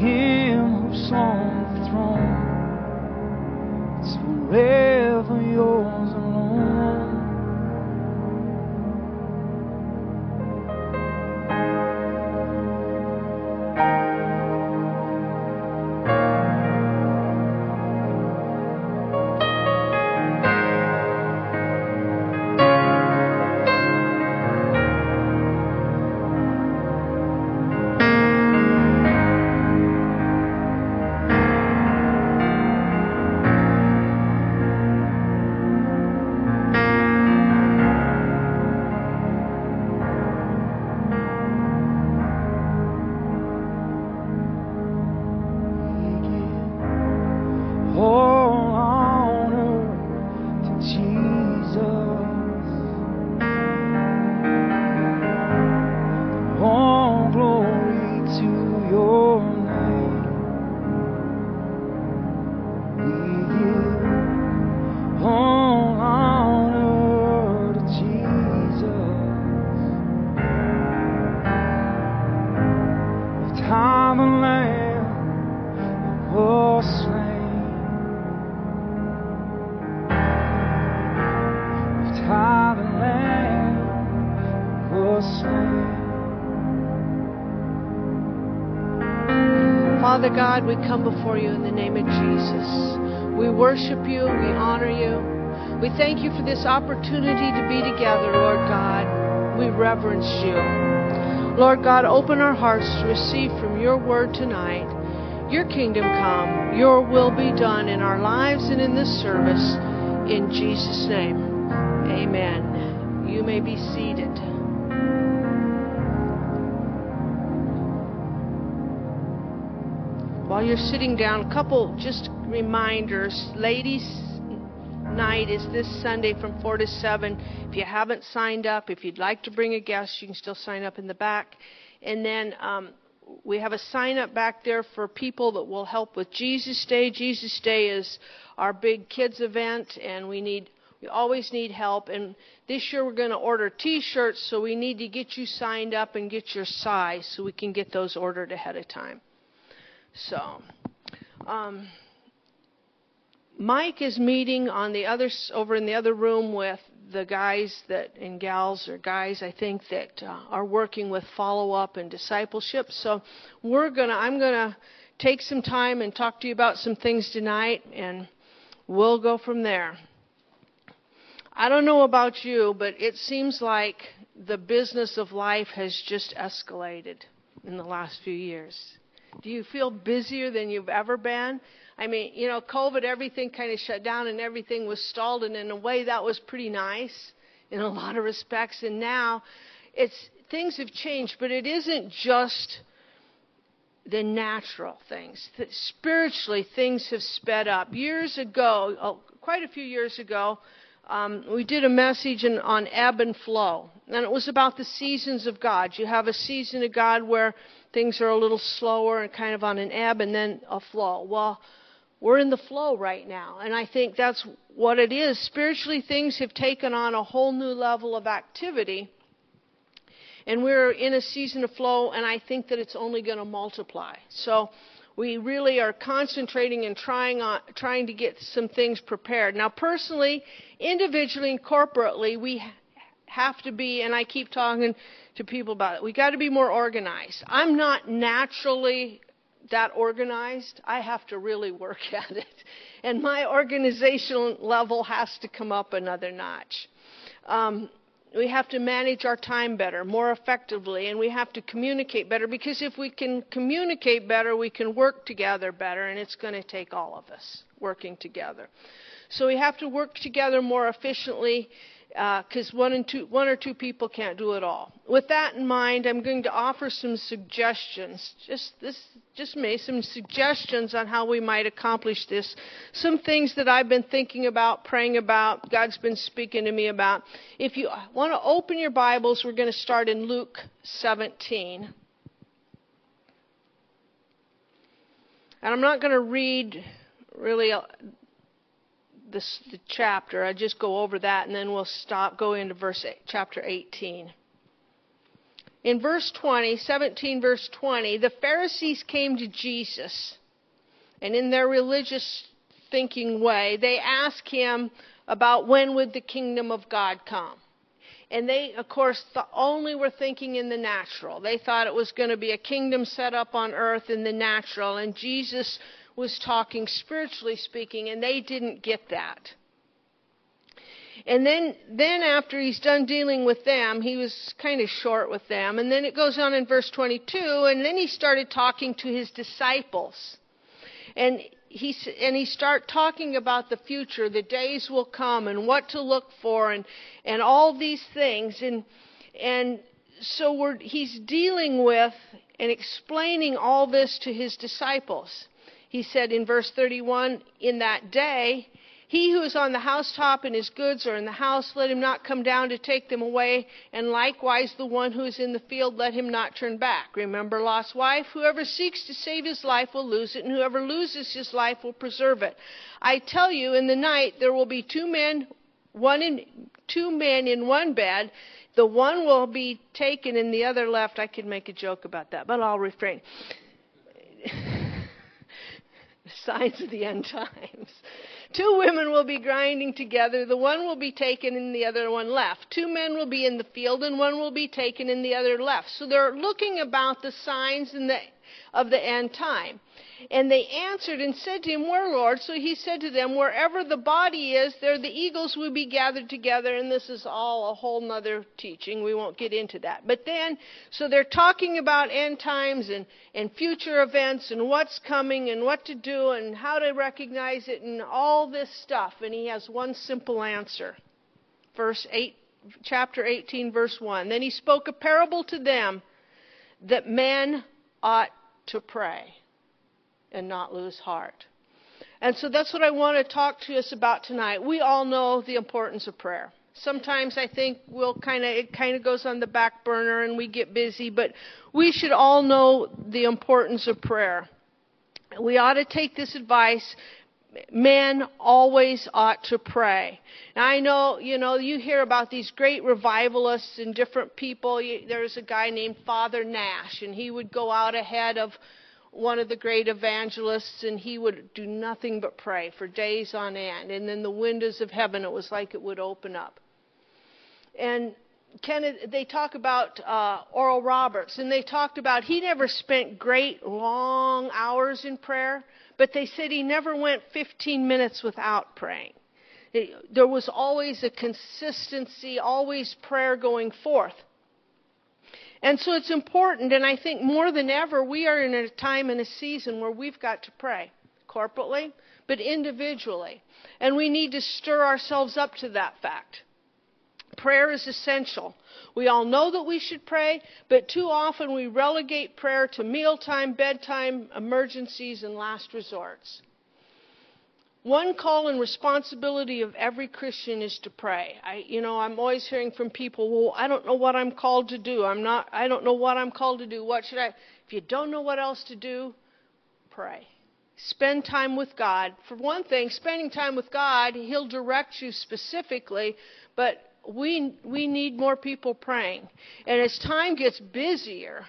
Him who's on the throne. It's forever yours Father God, we come before you in the name of Jesus. We worship you, we honor you. We thank you for this opportunity to be together, Lord God. We reverence you. Lord God, open our hearts to receive from your word tonight. Your kingdom come, your will be done in our lives and in this service. In Jesus' name, amen. You may be seated. While you're sitting down, a couple just reminders. Ladies' night is this Sunday from 4 to 7. If you haven't signed up, if you'd like to bring a guest, you can still sign up in the back. And then um, we have a sign up back there for people that will help with Jesus Day. Jesus Day is our big kids event, and we need we always need help. And this year we're going to order T-shirts, so we need to get you signed up and get your size, so we can get those ordered ahead of time. So, um, Mike is meeting on the other over in the other room with the guys that and gals or guys I think that uh, are working with follow up and discipleship. So we're gonna I'm gonna take some time and talk to you about some things tonight, and we'll go from there. I don't know about you, but it seems like the business of life has just escalated in the last few years. Do you feel busier than you've ever been? I mean, you know, COVID, everything kind of shut down and everything was stalled, and in a way that was pretty nice in a lot of respects. And now it's things have changed, but it isn't just the natural things. Spiritually, things have sped up. Years ago, oh, quite a few years ago, um, we did a message in, on ebb and flow, and it was about the seasons of God. You have a season of God where things are a little slower and kind of on an ebb, and then a flow. Well, we're in the flow right now, and I think that's what it is. Spiritually, things have taken on a whole new level of activity and we're in a season of flow, and I think that it's only going to multiply. So we really are concentrating and trying on trying to get some things prepared. Now, personally, individually, and corporately, we have to be, and I keep talking to people about it. We got to be more organized. I'm not naturally that organized. I have to really work at it, and my organizational level has to come up another notch. Um, we have to manage our time better, more effectively, and we have to communicate better because if we can communicate better, we can work together better, and it's going to take all of us working together. So we have to work together more efficiently because uh, one, one or two people can't do it all. With that in mind, I'm going to offer some suggestions, just this, just me, some suggestions on how we might accomplish this. Some things that I've been thinking about, praying about, God's been speaking to me about. If you want to open your Bibles, we're going to start in Luke 17. And I'm not going to read really this, the chapter. I just go over that and then we'll stop, go into verse eight, chapter 18. In verse 20, 17 verse 20, the Pharisees came to Jesus, and in their religious thinking way, they asked him about when would the kingdom of God come. And they, of course, only were thinking in the natural. They thought it was going to be a kingdom set up on earth in the natural, and Jesus was talking spiritually speaking, and they didn't get that. And then, then after he's done dealing with them, he was kind of short with them. And then it goes on in verse 22, and then he started talking to his disciples. And he, and he start talking about the future, the days will come, and what to look for, and, and all these things. And, and so he's dealing with and explaining all this to his disciples he said in verse 31 In that day, he who is on the housetop and his goods are in the house, let him not come down to take them away, and likewise the one who is in the field, let him not turn back. Remember Lot's wife? Whoever seeks to save his life will lose it, and whoever loses his life will preserve it. I tell you, in the night there will be two men, one in, two men in one bed. The one will be taken and the other left. I could make a joke about that, but I'll refrain. signs of the end times. Two women will be grinding together. The one will be taken and the other one left. Two men will be in the field and one will be taken and the other left. So they're looking about the signs and the, of the end time. And they answered and said to him, Where, Lord? So he said to them, Wherever the body is, there the eagles will be gathered together. And this is all a whole nother teaching. We won't get into that. But then, so they're talking about end times and, and future events and what's coming and what to do and how to recognize it and all this stuff. And he has one simple answer. Verse 8, chapter 18, verse 1. Then he spoke a parable to them that men ought to pray and not lose heart. And so that's what I want to talk to us about tonight. We all know the importance of prayer. Sometimes I think we'll kind of it kind of goes on the back burner and we get busy, but we should all know the importance of prayer. We ought to take this advice men always ought to pray. Now I know, you know, you hear about these great revivalists and different people. There's a guy named Father Nash, and he would go out ahead of one of the great evangelists, and he would do nothing but pray for days on end. And then the windows of heaven, it was like it would open up. And they talk about uh, Oral Roberts, and they talked about he never spent great long hours in prayer, but they said he never went 15 minutes without praying. There was always a consistency, always prayer going forth. And so it's important, and I think more than ever, we are in a time and a season where we've got to pray corporately, but individually. And we need to stir ourselves up to that fact. Prayer is essential. We all know that we should pray, but too often we relegate prayer to mealtime, bedtime, emergencies, and last resorts. One call and responsibility of every Christian is to pray. I, you know, I'm always hearing from people, well, I don't know what I'm called to do. I'm not, I don't know what I'm called to do. What should I? If you don't know what else to do, pray. Spend time with God. For one thing, spending time with God, He'll direct you specifically, but we, we need more people praying. And as time gets busier,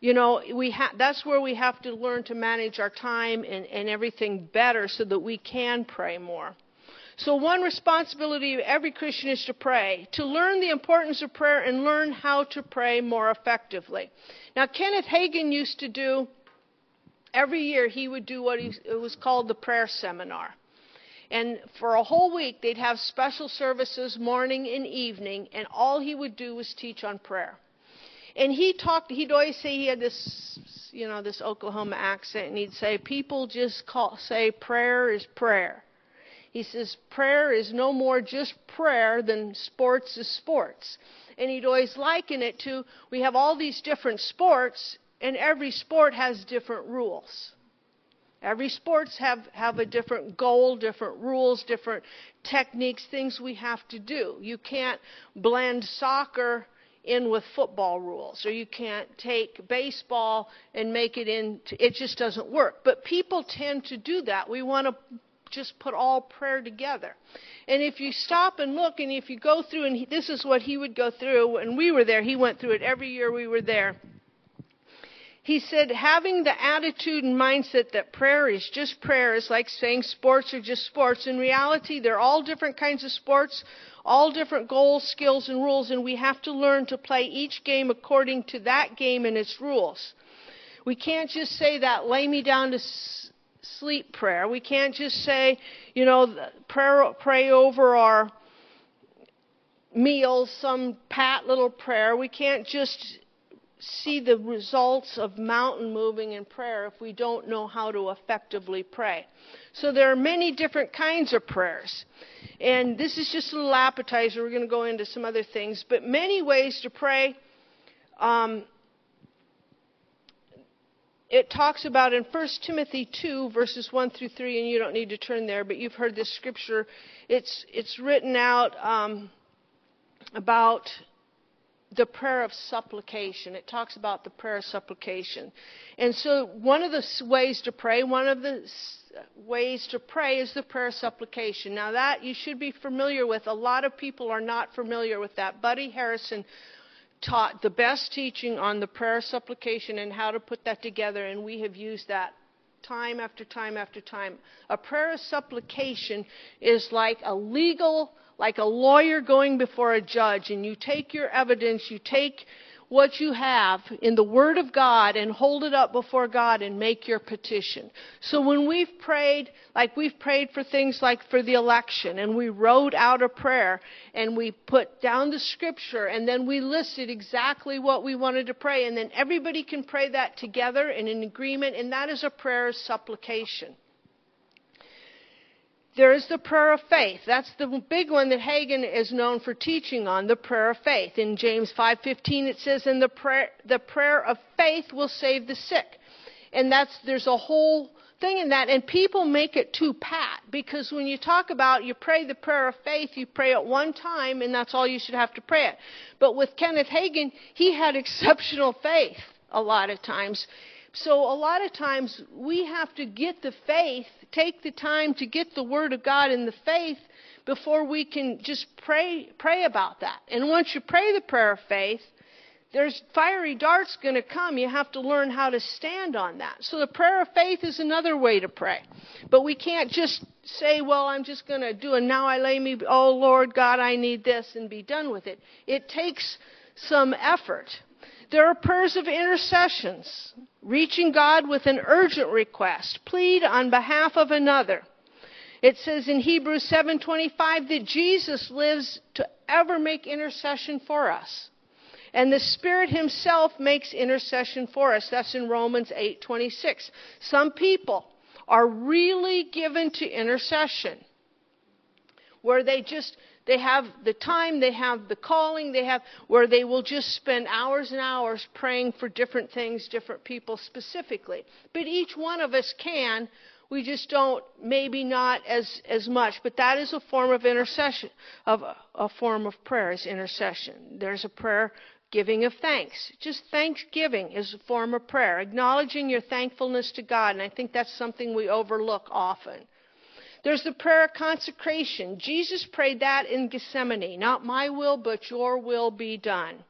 you know, we ha- that's where we have to learn to manage our time and, and everything better so that we can pray more. So, one responsibility of every Christian is to pray, to learn the importance of prayer and learn how to pray more effectively. Now, Kenneth Hagin used to do, every year, he would do what he, was called the prayer seminar. And for a whole week, they'd have special services morning and evening, and all he would do was teach on prayer. And he talked, he'd always say he had this, you know, this Oklahoma accent, and he'd say, people just call, say prayer is prayer. He says, prayer is no more just prayer than sports is sports. And he'd always liken it to, we have all these different sports, and every sport has different rules. Every sports have, have a different goal, different rules, different techniques, things we have to do. You can't blend soccer in with football rules, or you can't take baseball and make it into it just doesn't work. But people tend to do that. We want to just put all prayer together. And if you stop and look, and if you go through, and he, this is what he would go through, and we were there, he went through it every year we were there. He said, having the attitude and mindset that prayer is just prayer is like saying sports are just sports. In reality, they're all different kinds of sports all different goals, skills, and rules, and we have to learn to play each game according to that game and its rules. We can't just say that lay me down to sleep prayer. We can't just say, you know, prayer, pray over our meals, some pat little prayer. We can't just see the results of mountain moving in prayer if we don't know how to effectively pray. So there are many different kinds of prayers. And this is just a little appetizer. We're going to go into some other things. But many ways to pray. Um, it talks about in 1 Timothy 2, verses 1 through 3, and you don't need to turn there, but you've heard this scripture. It's, it's written out um, about the prayer of supplication. It talks about the prayer of supplication. And so, one of the ways to pray, one of the ways to pray is the prayer of supplication. Now, that you should be familiar with. A lot of people are not familiar with that. Buddy Harrison taught the best teaching on the prayer of supplication and how to put that together, and we have used that time after time after time. A prayer of supplication is like a legal like a lawyer going before a judge, and you take your evidence, you take what you have in the Word of God and hold it up before God and make your petition. So when we've prayed, like we've prayed for things like for the election, and we wrote out a prayer and we put down the scripture and then we listed exactly what we wanted to pray, and then everybody can pray that together in an agreement, and that is a prayer of supplication. There is the prayer of faith. That's the big one that Hagin is known for teaching on, the prayer of faith. In James 5:15 it says, "And the prayer, the prayer of faith will save the sick." And that's there's a whole thing in that and people make it too pat because when you talk about you pray the prayer of faith, you pray it one time and that's all you should have to pray it. But with Kenneth Hagin, he had exceptional faith a lot of times so a lot of times we have to get the faith, take the time to get the word of God in the faith before we can just pray pray about that. And once you pray the prayer of faith, there's fiery darts going to come. You have to learn how to stand on that. So the prayer of faith is another way to pray. But we can't just say, well, I'm just going to do it. Now I lay me, oh Lord God, I need this and be done with it. It takes some effort. There are prayers of intercessions, reaching God with an urgent request, plead on behalf of another. It says in Hebrews 7:25 that Jesus lives to ever make intercession for us. And the Spirit himself makes intercession for us. That's in Romans 8:26. Some people are really given to intercession where they just they have the time, they have the calling, they have where they will just spend hours and hours praying for different things, different people specifically. But each one of us can. We just don't, maybe not as, as much, but that is a form of intercession, of a, a form of prayer is intercession. There's a prayer giving of thanks. Just thanksgiving is a form of prayer, acknowledging your thankfulness to God, and I think that's something we overlook often. There's the prayer of consecration. Jesus prayed that in Gethsemane. Not my will, but your will be done.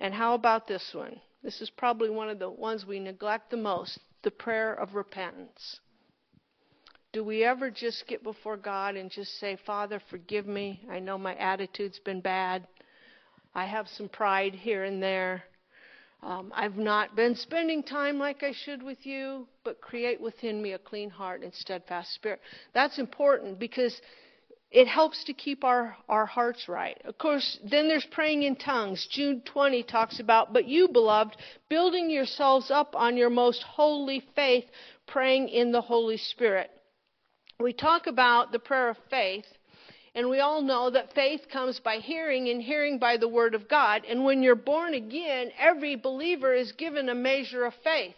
And how about this one? This is probably one of the ones we neglect the most the prayer of repentance. Do we ever just get before God and just say, Father, forgive me. I know my attitude's been bad. I have some pride here and there. Um, I've not been spending time like I should with you, but create within me a clean heart and steadfast spirit. That's important because it helps to keep our, our hearts right. Of course, then there's praying in tongues. Jude 20 talks about, but you, beloved, building yourselves up on your most holy faith, praying in the Holy Spirit. We talk about the prayer of faith and we all know that faith comes by hearing, and hearing by the Word of God. And when you're born again, every believer is given a measure of faith.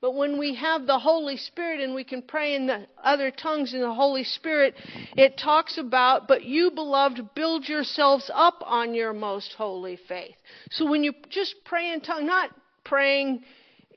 But when we have the Holy Spirit and we can pray in the other tongues in the Holy Spirit, it talks about, but you, beloved, build yourselves up on your most holy faith. So when you just pray in tongues, not praying,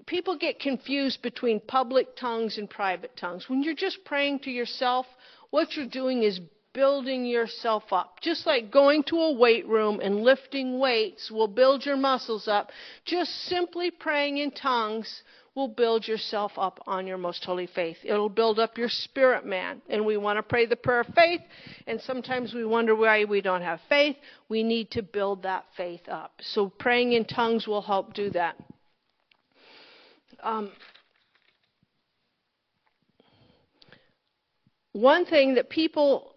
people get confused between public tongues and private tongues. When you're just praying to yourself, what you're doing is building yourself up. Just like going to a weight room and lifting weights will build your muscles up, just simply praying in tongues will build yourself up on your most holy faith. It'll build up your spirit man. And we want to pray the prayer of faith, and sometimes we wonder why we don't have faith. We need to build that faith up. So praying in tongues will help do that. Um, one thing that people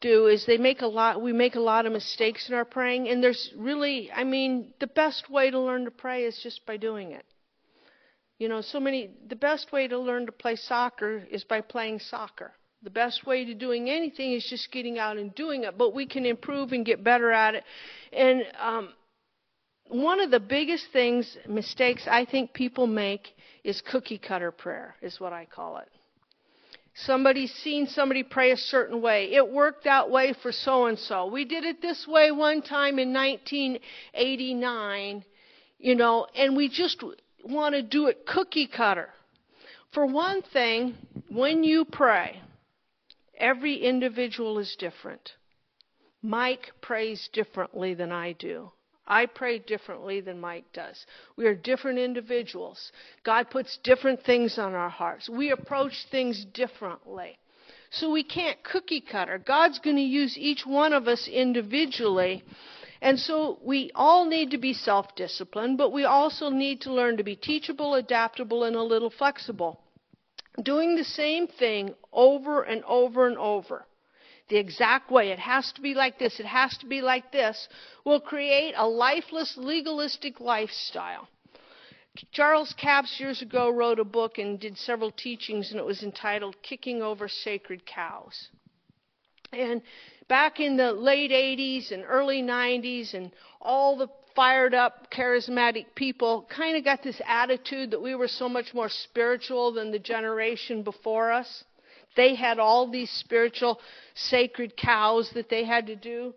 do is they make a lot we make a lot of mistakes in our praying and there's really I mean the best way to learn to pray is just by doing it. You know, so many the best way to learn to play soccer is by playing soccer. The best way to doing anything is just getting out and doing it, but we can improve and get better at it. And um one of the biggest things mistakes I think people make is cookie cutter prayer is what I call it. Somebody's seen somebody pray a certain way. It worked that way for so and so. We did it this way one time in 1989, you know, and we just want to do it cookie cutter. For one thing, when you pray, every individual is different. Mike prays differently than I do. I pray differently than Mike does. We are different individuals. God puts different things on our hearts. We approach things differently. So we can't cookie cutter. God's going to use each one of us individually. And so we all need to be self disciplined, but we also need to learn to be teachable, adaptable, and a little flexible. Doing the same thing over and over and over the exact way. It has to be like this. It has to be like this. Will create a lifeless, legalistic lifestyle. Charles Capps years ago wrote a book and did several teachings, and it was entitled Kicking Over Sacred Cows. And back in the late 80s and early 90s, and all the fired up, charismatic people kind of got this attitude that we were so much more spiritual than the generation before us. They had all these spiritual sacred cows that they had to do.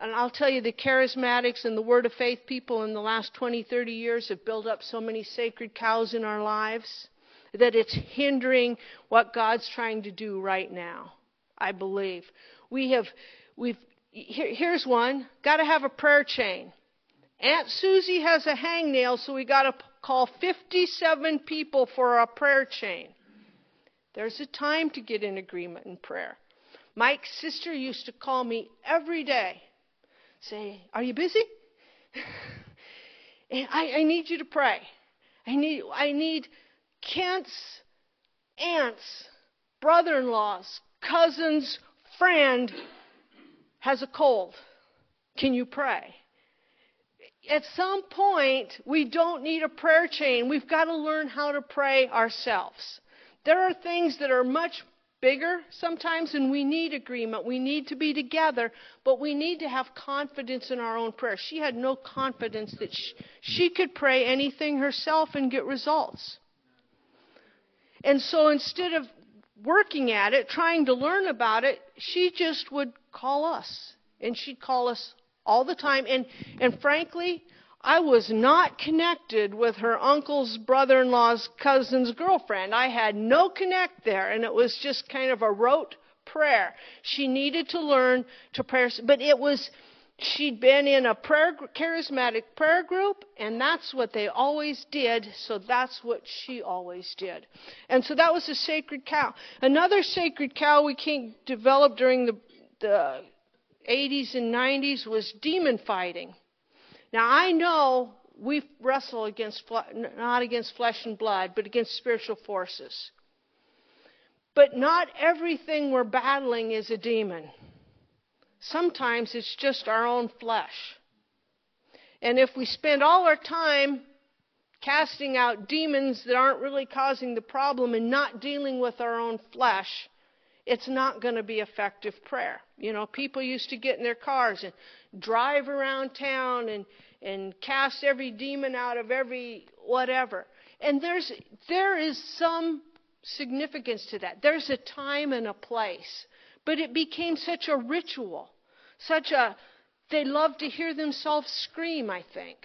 And I'll tell you, the charismatics and the Word of Faith people in the last 20, 30 years have built up so many sacred cows in our lives that it's hindering what God's trying to do right now. I believe. We have, we've, here, here's one. Got to have a prayer chain. Aunt Susie has a hangnail, so we got to call 57 people for a prayer chain. There's a time to get in agreement in prayer. Mike's sister used to call me every day, say, Are you busy? I, I need you to pray. I need, I need Kent's aunts, brother in laws, cousins, friend has a cold. Can you pray? at some point, we don't need a prayer chain. We've got to learn how to pray ourselves. There are things that are much bigger sometimes, and we need agreement. We need to be together, but we need to have confidence in our own prayer. She had no confidence that she, she could pray anything herself and get results. And so instead of working at it, trying to learn about it, she just would call us. And she'd call us all the time. And, and frankly, I was not connected with her uncle's brother in law's cousin's girlfriend. I had no connect there, and it was just kind of a rote prayer. She needed to learn to pray, but it was she'd been in a prayer charismatic prayer group and that's what they always did so that's what she always did and so that was a sacred cow another sacred cow we came developed during the, the 80s and 90s was demon fighting now I know we wrestle against not against flesh and blood, but against spiritual forces. But not everything we're battling is a demon. Sometimes it's just our own flesh. And if we spend all our time casting out demons that aren't really causing the problem and not dealing with our own flesh, it's not going to be effective prayer. You know, people used to get in their cars and drive around town and and cast every demon out of every whatever. And there's there is some significance to that. There's a time and a place. But it became such a ritual. Such a they loved to hear themselves scream, I think.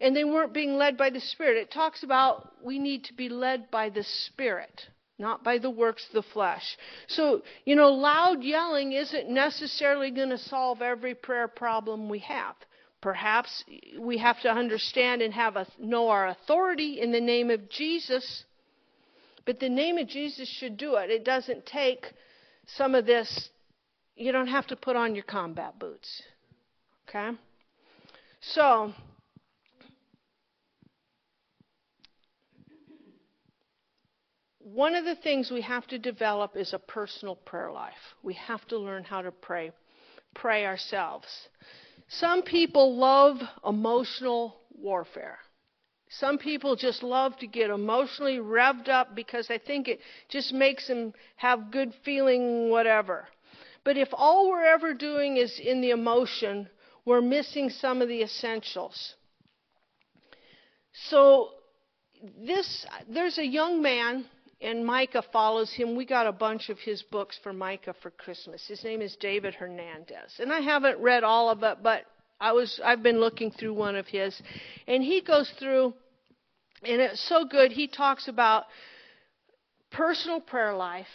And they weren't being led by the Spirit. It talks about we need to be led by the Spirit not by the works of the flesh. So, you know, loud yelling isn't necessarily going to solve every prayer problem we have. Perhaps we have to understand and have a, know our authority in the name of Jesus, but the name of Jesus should do it. It doesn't take some of this, you don't have to put on your combat boots. Okay? So, one of the things we have to develop is a personal prayer life. We have to learn how to pray, pray ourselves. Some people love emotional warfare. Some people just love to get emotionally revved up because they think it just makes them have good feeling, whatever. But if all we're ever doing is in the emotion, we're missing some of the essentials. So this, there's a young man and Micah follows him. We got a bunch of his books for Micah for Christmas. His name is David Hernandez. And I haven't read all of it, but I was I've been looking through one of his. And he goes through and it's so good. He talks about personal prayer life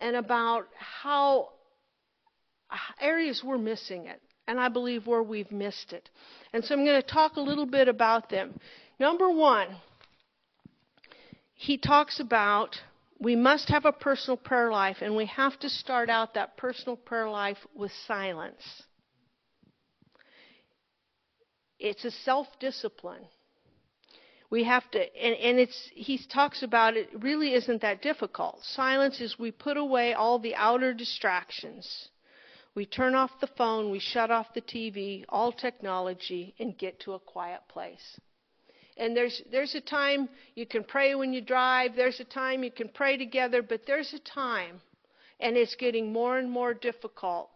and about how areas we're missing it. And I believe where we've missed it. And so I'm going to talk a little bit about them. Number one, he talks about we must have a personal prayer life, and we have to start out that personal prayer life with silence. It's a self discipline. We have to, and, and it's, he talks about it really isn't that difficult. Silence is we put away all the outer distractions. We turn off the phone, we shut off the TV, all technology, and get to a quiet place. And there's, there's a time you can pray when you drive, there's a time you can pray together, but there's a time, and it's getting more and more difficult.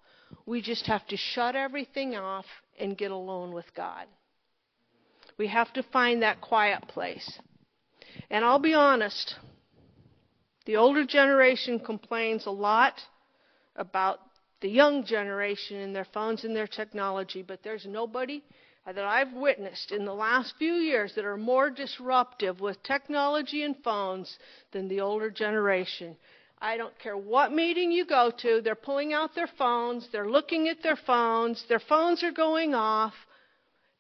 We just have to shut everything off and get alone with God. We have to find that quiet place. And I'll be honest, the older generation complains a lot about the young generation and their phones and their technology, but there's nobody that I've witnessed in the last few years that are more disruptive with technology and phones than the older generation. I don't care what meeting you go to, they're pulling out their phones, they're looking at their phones, their phones are going off,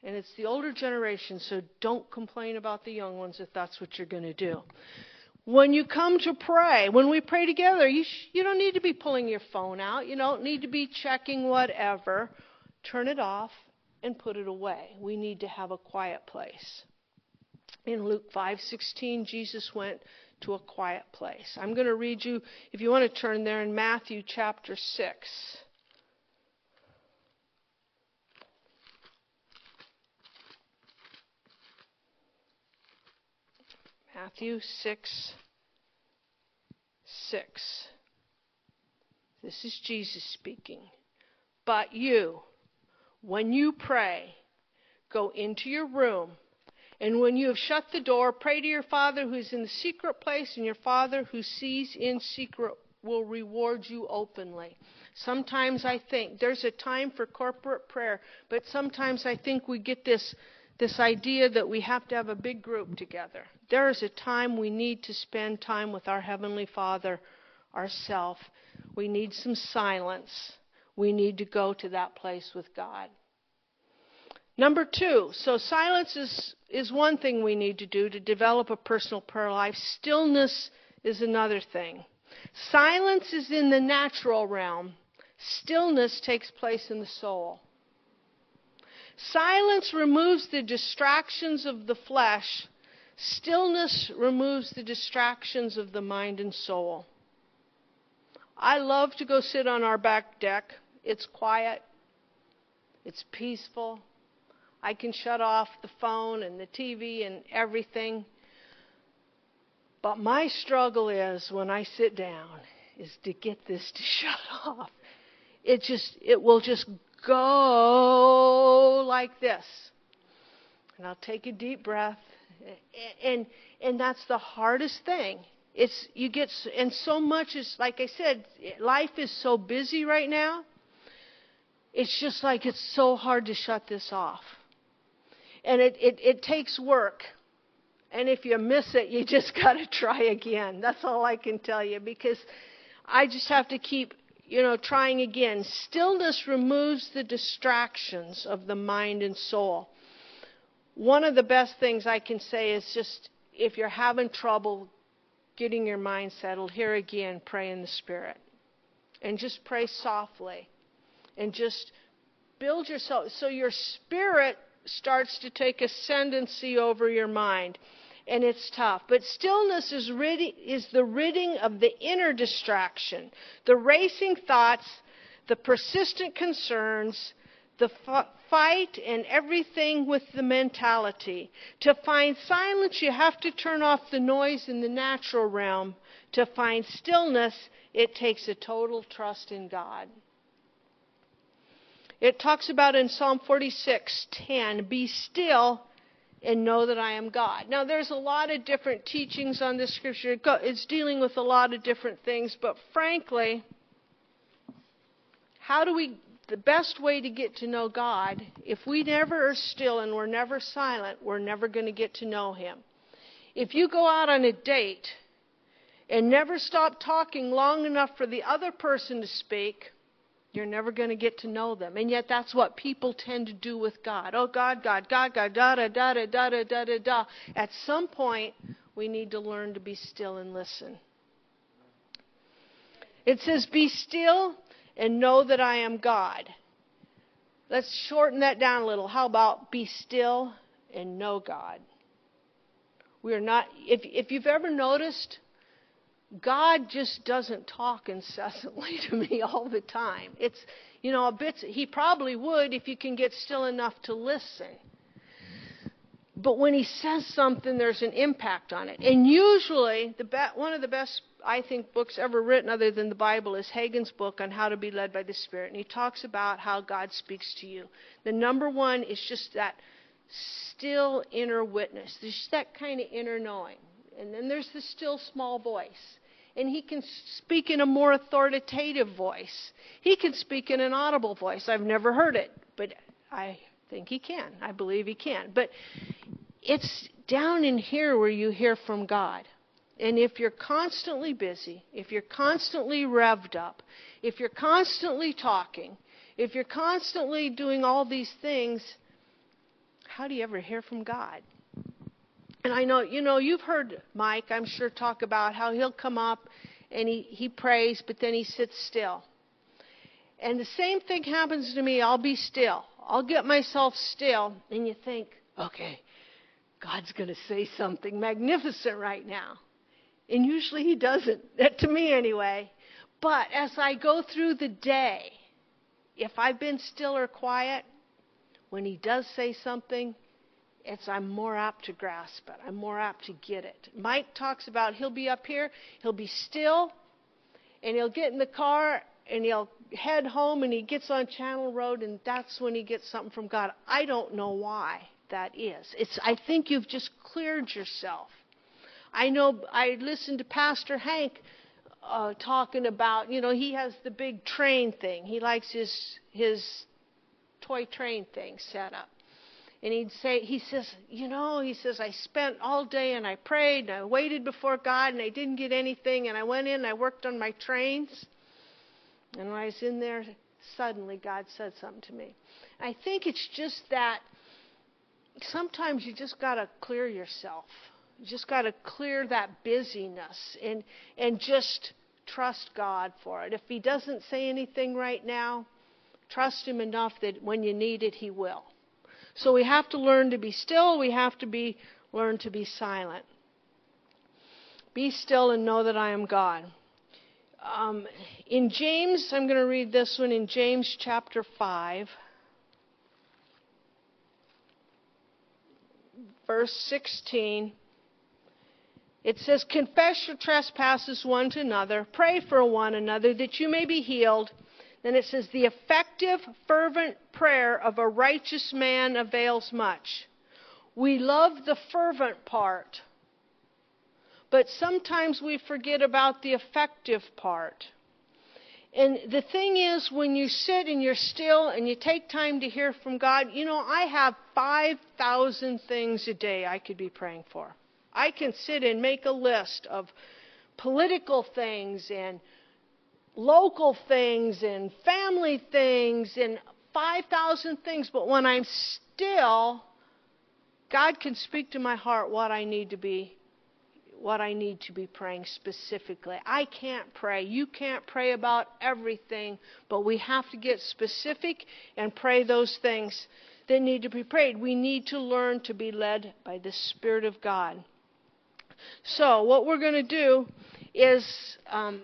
and it's the older generation, so don't complain about the young ones if that's what you're going to do. When you come to pray, when we pray together, you, sh- you don't need to be pulling your phone out. You don't need to be checking whatever. Turn it off and put it away. We need to have a quiet place. In Luke 5:16, Jesus went to a quiet place. I'm going to read you if you want to turn there in Matthew chapter 6. Matthew 6 6. This is Jesus speaking. But you when you pray, go into your room, and when you have shut the door, pray to your Father who is in the secret place, and your Father who sees in secret will reward you openly. Sometimes I think there's a time for corporate prayer, but sometimes I think we get this this idea that we have to have a big group together. There is a time we need to spend time with our Heavenly Father ourself. We need some silence. We need to go to that place with God. Number two, so silence is, is one thing we need to do to develop a personal prayer life. Stillness is another thing. Silence is in the natural realm. Stillness takes place in the soul. Silence removes the distractions of the flesh. Stillness removes the distractions of the mind and soul. I love to go sit on our back deck. It's quiet. It's peaceful. I can shut off the phone and the TV and everything. But my struggle is when I sit down is to get this to shut off. It just it will just go like this. And I'll take a deep breath. And, and that's the hardest thing. It's, you get, and so much is, like I said, life is so busy right now. It's just like it's so hard to shut this off. And it, it, it takes work. And if you miss it, you just got to try again. That's all I can tell you because I just have to keep you know, trying again. Stillness removes the distractions of the mind and soul. One of the best things I can say is just if you're having trouble getting your mind settled, here again, pray in the Spirit. And just pray softly. And just build yourself so your spirit starts to take ascendancy over your mind and it's tough. But stillness is, is the ridding of the inner distraction, the racing thoughts, the persistent concerns, the f- fight, and everything with the mentality. To find silence, you have to turn off the noise in the natural realm. To find stillness, it takes a total trust in God. It talks about in Psalm 46:10, "Be still and know that I am God. Now, there's a lot of different teachings on this scripture. It's dealing with a lot of different things, but frankly, how do we, the best way to get to know God, if we never are still and we're never silent, we're never going to get to know Him. If you go out on a date and never stop talking long enough for the other person to speak, you're never going to get to know them. And yet that's what people tend to do with God. Oh, God, God, God, God, da da da da da da da da da. At some point, we need to learn to be still and listen. It says, Be still and know that I am God. Let's shorten that down a little. How about be still and know God? We are not, if, if you've ever noticed, God just doesn't talk incessantly to me all the time. It's, you know, a bit, he probably would if you can get still enough to listen. But when he says something, there's an impact on it. And usually, the be- one of the best, I think, books ever written other than the Bible is Hagin's book on how to be led by the Spirit. And he talks about how God speaks to you. The number one is just that still inner witness. There's just that kind of inner knowing. And then there's the still small voice. And he can speak in a more authoritative voice. He can speak in an audible voice. I've never heard it, but I think he can. I believe he can. But it's down in here where you hear from God. And if you're constantly busy, if you're constantly revved up, if you're constantly talking, if you're constantly doing all these things, how do you ever hear from God? And I know, you know, you've heard Mike, I'm sure, talk about how he'll come up and he, he prays, but then he sits still. And the same thing happens to me. I'll be still. I'll get myself still, and you think, okay, God's going to say something magnificent right now. And usually he doesn't, to me anyway. But as I go through the day, if I've been still or quiet, when he does say something, it's I'm more apt to grasp it. I'm more apt to get it. Mike talks about he'll be up here, he'll be still, and he'll get in the car and he'll head home and he gets on Channel Road and that's when he gets something from God. I don't know why that is. It's I think you've just cleared yourself. I know I listened to Pastor Hank uh, talking about, you know, he has the big train thing. He likes his his toy train thing set up and he'd say he says you know he says i spent all day and i prayed and i waited before god and i didn't get anything and i went in and i worked on my trains. And when i was in there suddenly god said something to me. I think it's just that sometimes you just got to clear yourself. You just got to clear that busyness and and just trust god for it. If he doesn't say anything right now trust him enough that when you need it he will so we have to learn to be still. We have to be learn to be silent. Be still and know that I am God. Um, in James, I'm going to read this one in James chapter 5, verse 16. It says, Confess your trespasses one to another, pray for one another that you may be healed. Then it says, The effective, fervent prayer of a righteous man avails much. We love the fervent part, but sometimes we forget about the effective part. And the thing is, when you sit and you're still and you take time to hear from God, you know, I have 5,000 things a day I could be praying for. I can sit and make a list of political things and local things and family things and 5,000 things, but when I'm still, God can speak to my heart what I need to be what I need to be praying specifically. I can't pray. You can't pray about everything, but we have to get specific and pray those things that need to be prayed. We need to learn to be led by the Spirit of God. So, what we're going to do is um,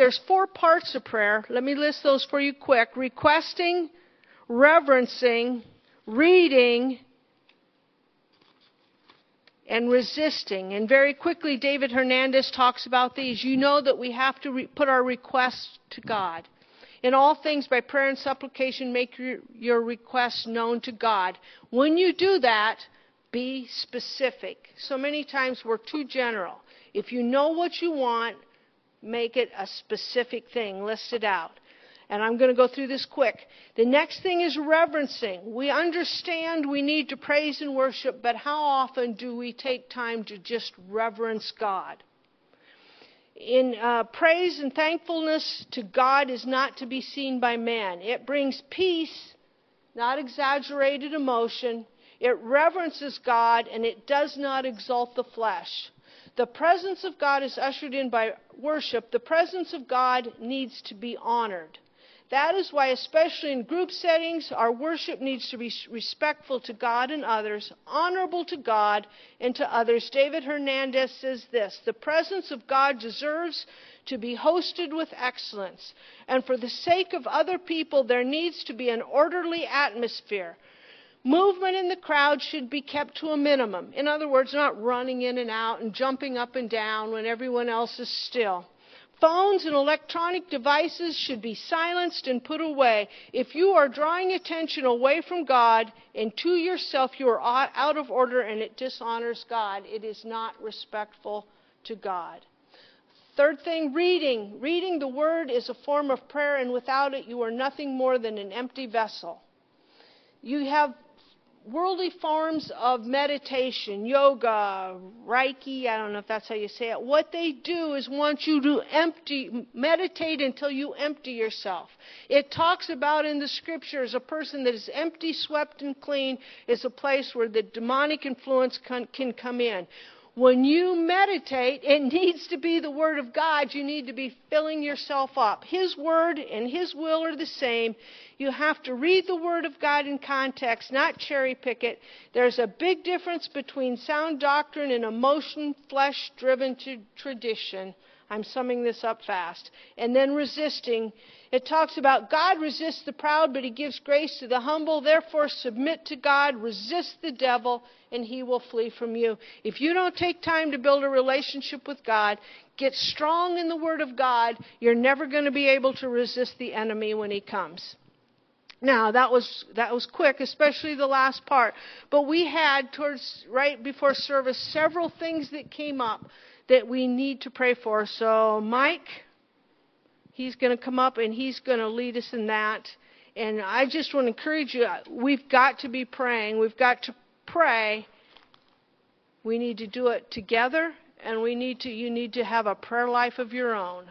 there's four parts of prayer. Let me list those for you quick requesting, reverencing, reading, and resisting. And very quickly, David Hernandez talks about these. You know that we have to re- put our requests to God. In all things, by prayer and supplication, make your, your requests known to God. When you do that, be specific. So many times we're too general. If you know what you want, make it a specific thing, list it out. And I'm going to go through this quick. The next thing is reverencing. We understand we need to praise and worship, but how often do we take time to just reverence God? In uh, praise and thankfulness to God is not to be seen by man. It brings peace, not exaggerated emotion. It reverences God and it does not exalt the flesh. The presence of God is ushered in by worship. The presence of God needs to be honored. That is why, especially in group settings, our worship needs to be respectful to God and others, honorable to God and to others. David Hernandez says this The presence of God deserves to be hosted with excellence. And for the sake of other people, there needs to be an orderly atmosphere. Movement in the crowd should be kept to a minimum. In other words, not running in and out and jumping up and down when everyone else is still. Phones and electronic devices should be silenced and put away. If you are drawing attention away from God and to yourself, you are out of order and it dishonors God. It is not respectful to God. Third thing, reading. Reading the Word is a form of prayer, and without it, you are nothing more than an empty vessel. You have worldly forms of meditation, yoga, Reiki, I don't know if that's how you say it, what they do is want you to empty, meditate until you empty yourself. It talks about in the scriptures a person that is empty, swept, and clean is a place where the demonic influence can, can come in. When you meditate, it needs to be the Word of God. You need to be filling yourself up. His Word and His will are the same. You have to read the Word of God in context, not cherry pick it. There's a big difference between sound doctrine and emotion, flesh driven to tradition. I'm summing this up fast. And then resisting. It talks about God resists the proud, but he gives grace to the humble. Therefore, submit to God, resist the devil, and he will flee from you. If you don't take time to build a relationship with God, get strong in the Word of God, you're never going to be able to resist the enemy when he comes. Now that was that was quick, especially the last part. But we had towards right before service several things that came up that we need to pray for. So Mike, he's going to come up and he's going to lead us in that. And I just want to encourage you. We've got to be praying. We've got to pray. We need to do it together, and we need to. You need to have a prayer life of your own.